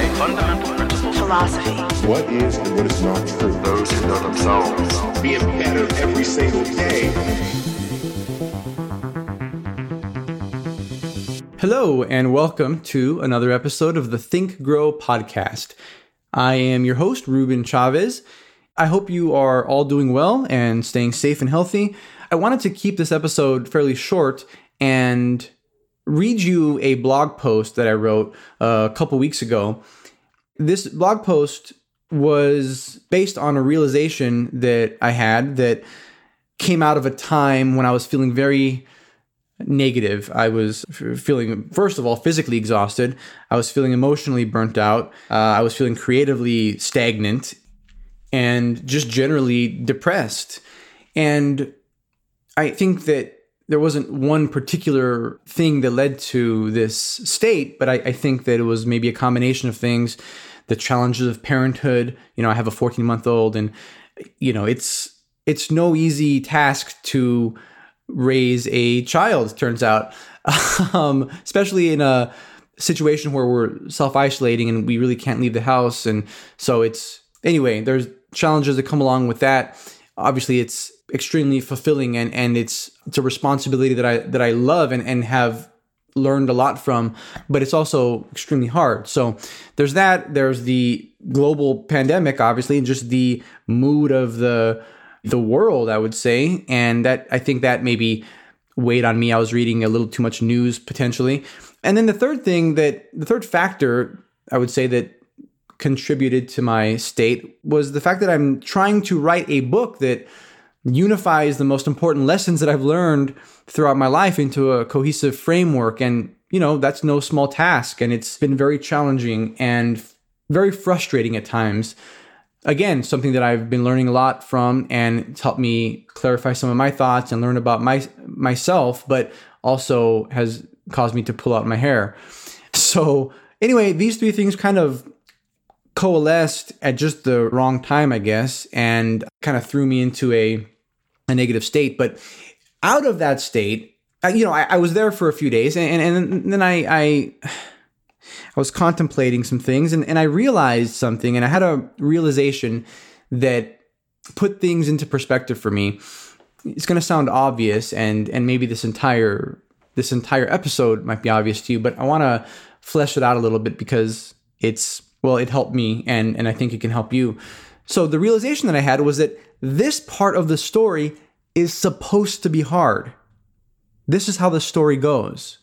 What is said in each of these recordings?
life, fundamental principles, philosophy, What is and what is not true. those who know themselves. Being better every single day. Hello, and welcome to another episode of the Think Grow podcast. I am your host, Ruben Chavez. I hope you are all doing well and staying safe and healthy. I wanted to keep this episode fairly short and read you a blog post that I wrote uh, a couple weeks ago. This blog post was based on a realization that I had that came out of a time when I was feeling very negative. I was feeling, first of all, physically exhausted. I was feeling emotionally burnt out. Uh, I was feeling creatively stagnant and just generally depressed. And I think that there wasn't one particular thing that led to this state, but I, I think that it was maybe a combination of things the challenges of parenthood. You know, I have a 14 month old, and, you know, it's, it's no easy task to raise a child turns out um, especially in a situation where we're self-isolating and we really can't leave the house and so it's anyway there's challenges that come along with that obviously it's extremely fulfilling and and it's it's a responsibility that i that i love and and have learned a lot from but it's also extremely hard so there's that there's the global pandemic obviously and just the mood of the the world, I would say. And that I think that maybe weighed on me. I was reading a little too much news potentially. And then the third thing that the third factor I would say that contributed to my state was the fact that I'm trying to write a book that unifies the most important lessons that I've learned throughout my life into a cohesive framework. And, you know, that's no small task. And it's been very challenging and very frustrating at times again something that i've been learning a lot from and it's helped me clarify some of my thoughts and learn about my myself but also has caused me to pull out my hair so anyway these three things kind of coalesced at just the wrong time i guess and kind of threw me into a, a negative state but out of that state you know I, I, was there for a few days and, and, and then i i I was contemplating some things and, and I realized something and I had a realization that put things into perspective for me. It's going to sound obvious and and maybe this entire this entire episode might be obvious to you, but I want to flesh it out a little bit because it's well, it helped me and and I think it can help you. So the realization that I had was that this part of the story is supposed to be hard. This is how the story goes.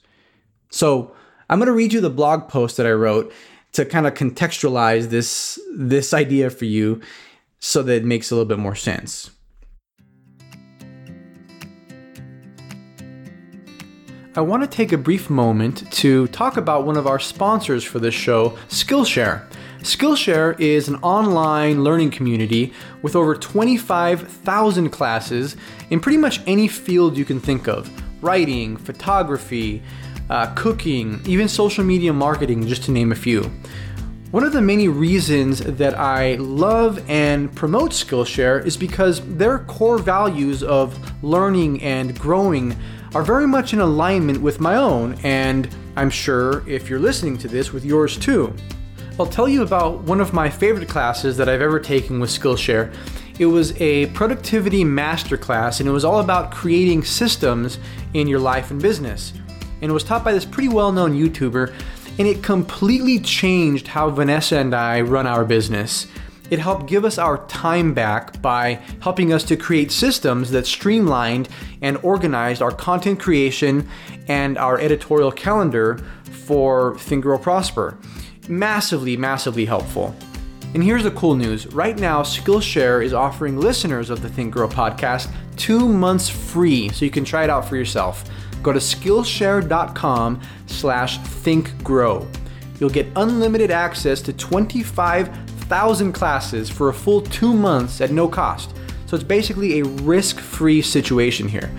So I'm going to read you the blog post that I wrote to kind of contextualize this this idea for you so that it makes a little bit more sense. I want to take a brief moment to talk about one of our sponsors for this show, Skillshare. Skillshare is an online learning community with over 25,000 classes in pretty much any field you can think of writing, photography, uh, cooking, even social media marketing, just to name a few. One of the many reasons that I love and promote Skillshare is because their core values of learning and growing are very much in alignment with my own, and I'm sure if you're listening to this, with yours too. I'll tell you about one of my favorite classes that I've ever taken with Skillshare. It was a productivity masterclass, and it was all about creating systems in your life and business and it was taught by this pretty well known YouTuber, and it completely changed how Vanessa and I run our business. It helped give us our time back by helping us to create systems that streamlined and organized our content creation and our editorial calendar for Think Grow Prosper. Massively, massively helpful. And here's the cool news right now, Skillshare is offering listeners of the Think Grow podcast two months free, so you can try it out for yourself go to skillshare.com slash thinkgrow. You'll get unlimited access to 25,000 classes for a full two months at no cost. So it's basically a risk-free situation here.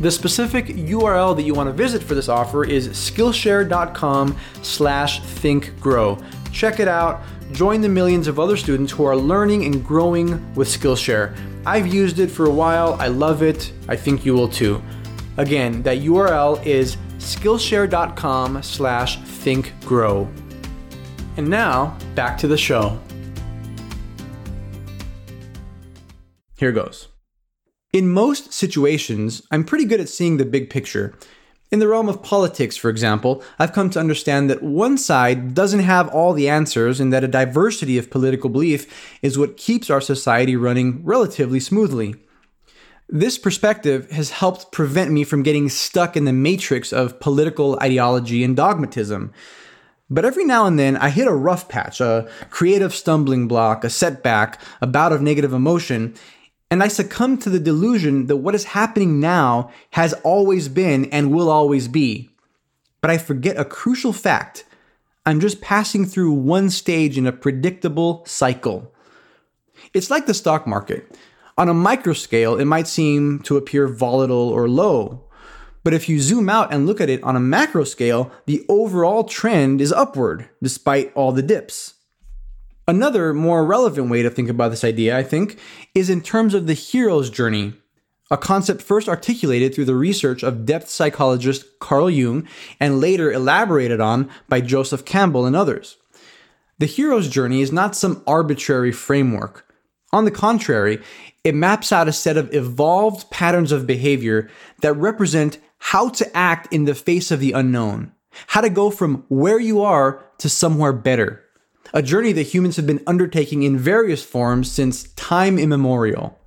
The specific URL that you want to visit for this offer is skillshare.com slash thinkgrow. Check it out. Join the millions of other students who are learning and growing with Skillshare. I've used it for a while. I love it. I think you will too. Again, that URL is skillshare.com slash thinkgrow. And now, back to the show. Here goes. In most situations, I'm pretty good at seeing the big picture. In the realm of politics, for example, I've come to understand that one side doesn't have all the answers and that a diversity of political belief is what keeps our society running relatively smoothly. This perspective has helped prevent me from getting stuck in the matrix of political ideology and dogmatism. But every now and then I hit a rough patch, a creative stumbling block, a setback, a bout of negative emotion, and I succumb to the delusion that what is happening now has always been and will always be. But I forget a crucial fact. I'm just passing through one stage in a predictable cycle. It's like the stock market. On a micro scale, it might seem to appear volatile or low. But if you zoom out and look at it on a macro scale, the overall trend is upward, despite all the dips. Another more relevant way to think about this idea, I think, is in terms of the hero's journey, a concept first articulated through the research of depth psychologist Carl Jung and later elaborated on by Joseph Campbell and others. The hero's journey is not some arbitrary framework. On the contrary, it maps out a set of evolved patterns of behavior that represent how to act in the face of the unknown, how to go from where you are to somewhere better a journey that humans have been undertaking in various forms since time immemorial.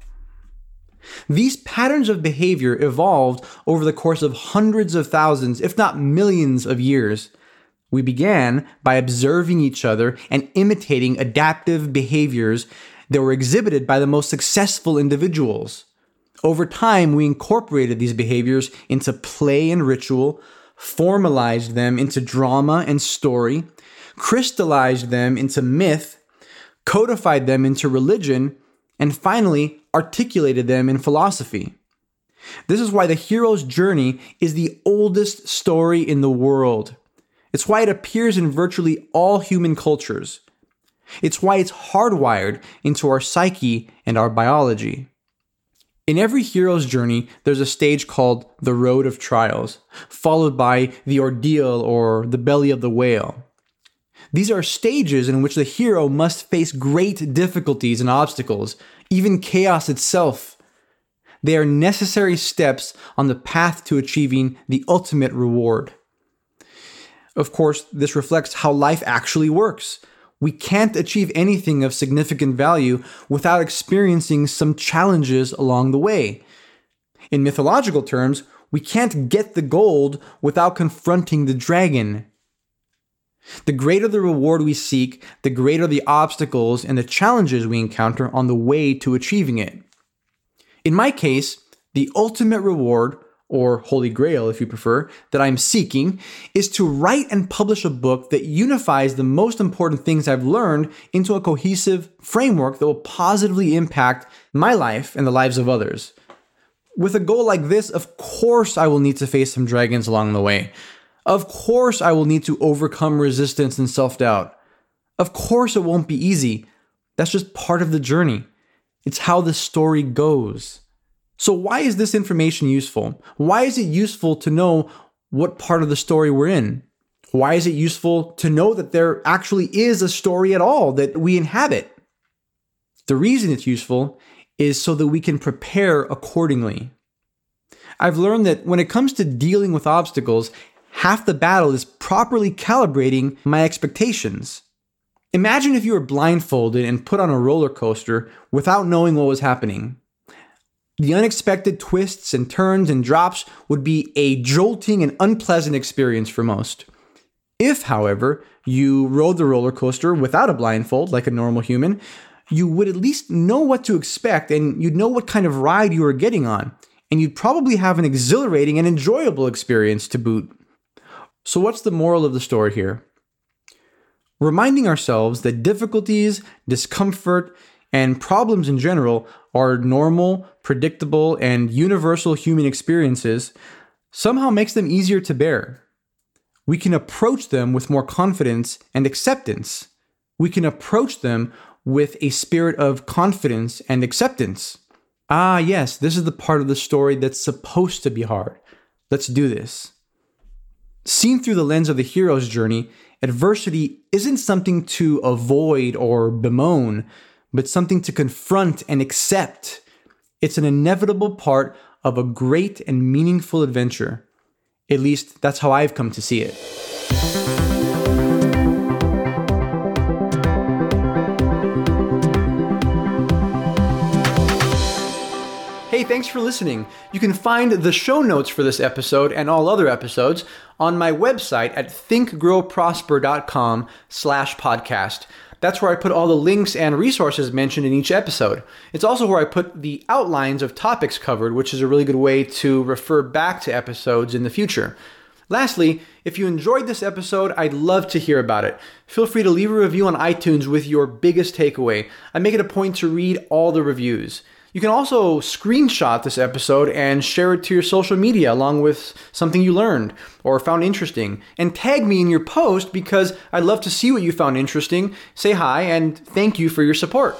These patterns of behavior evolved over the course of hundreds of thousands, if not millions of years. We began by observing each other and imitating adaptive behaviors that were exhibited by the most successful individuals. Over time, we incorporated these behaviors into play and ritual, formalized them into drama and story, crystallized them into myth, codified them into religion, and finally articulated them in philosophy. This is why the hero's journey is the oldest story in the world. It's why it appears in virtually all human cultures. It's why it's hardwired into our psyche and our biology. In every hero's journey, there's a stage called the Road of Trials, followed by the ordeal or the belly of the whale. These are stages in which the hero must face great difficulties and obstacles, even chaos itself. They are necessary steps on the path to achieving the ultimate reward. Of course, this reflects how life actually works. We can't achieve anything of significant value without experiencing some challenges along the way. In mythological terms, we can't get the gold without confronting the dragon. The greater the reward we seek, the greater the obstacles and the challenges we encounter on the way to achieving it. In my case, the ultimate reward, or holy grail if you prefer, that I'm seeking is to write and publish a book that unifies the most important things I've learned into a cohesive framework that will positively impact my life and the lives of others. With a goal like this, of course, I will need to face some dragons along the way. Of course, I will need to overcome resistance and self doubt. Of course, it won't be easy. That's just part of the journey. It's how the story goes. So, why is this information useful? Why is it useful to know what part of the story we're in? Why is it useful to know that there actually is a story at all that we inhabit? The reason it's useful is so that we can prepare accordingly. I've learned that when it comes to dealing with obstacles, half the battle is properly calibrating my expectations. Imagine if you were blindfolded and put on a roller coaster without knowing what was happening. The unexpected twists and turns and drops would be a jolting and unpleasant experience for most. If, however, you rode the roller coaster without a blindfold like a normal human, you would at least know what to expect and you'd know what kind of ride you were getting on, and you'd probably have an exhilarating and enjoyable experience to boot. So, what's the moral of the story here? Reminding ourselves that difficulties, discomfort, and problems in general are normal, predictable, and universal human experiences somehow makes them easier to bear. We can approach them with more confidence and acceptance. We can approach them with a spirit of confidence and acceptance. Ah, yes, this is the part of the story that's supposed to be hard. Let's do this. Seen through the lens of the hero's journey, Adversity isn't something to avoid or bemoan, but something to confront and accept. It's an inevitable part of a great and meaningful adventure. At least that's how I've come to see it. Thanks for listening. You can find the show notes for this episode and all other episodes on my website at thinkgrowprosper.com slash podcast. That's where I put all the links and resources mentioned in each episode. It's also where I put the outlines of topics covered, which is a really good way to refer back to episodes in the future. Lastly, if you enjoyed this episode, I'd love to hear about it. Feel free to leave a review on iTunes with your biggest takeaway. I make it a point to read all the reviews. You can also screenshot this episode and share it to your social media along with something you learned or found interesting. And tag me in your post because I'd love to see what you found interesting. Say hi and thank you for your support.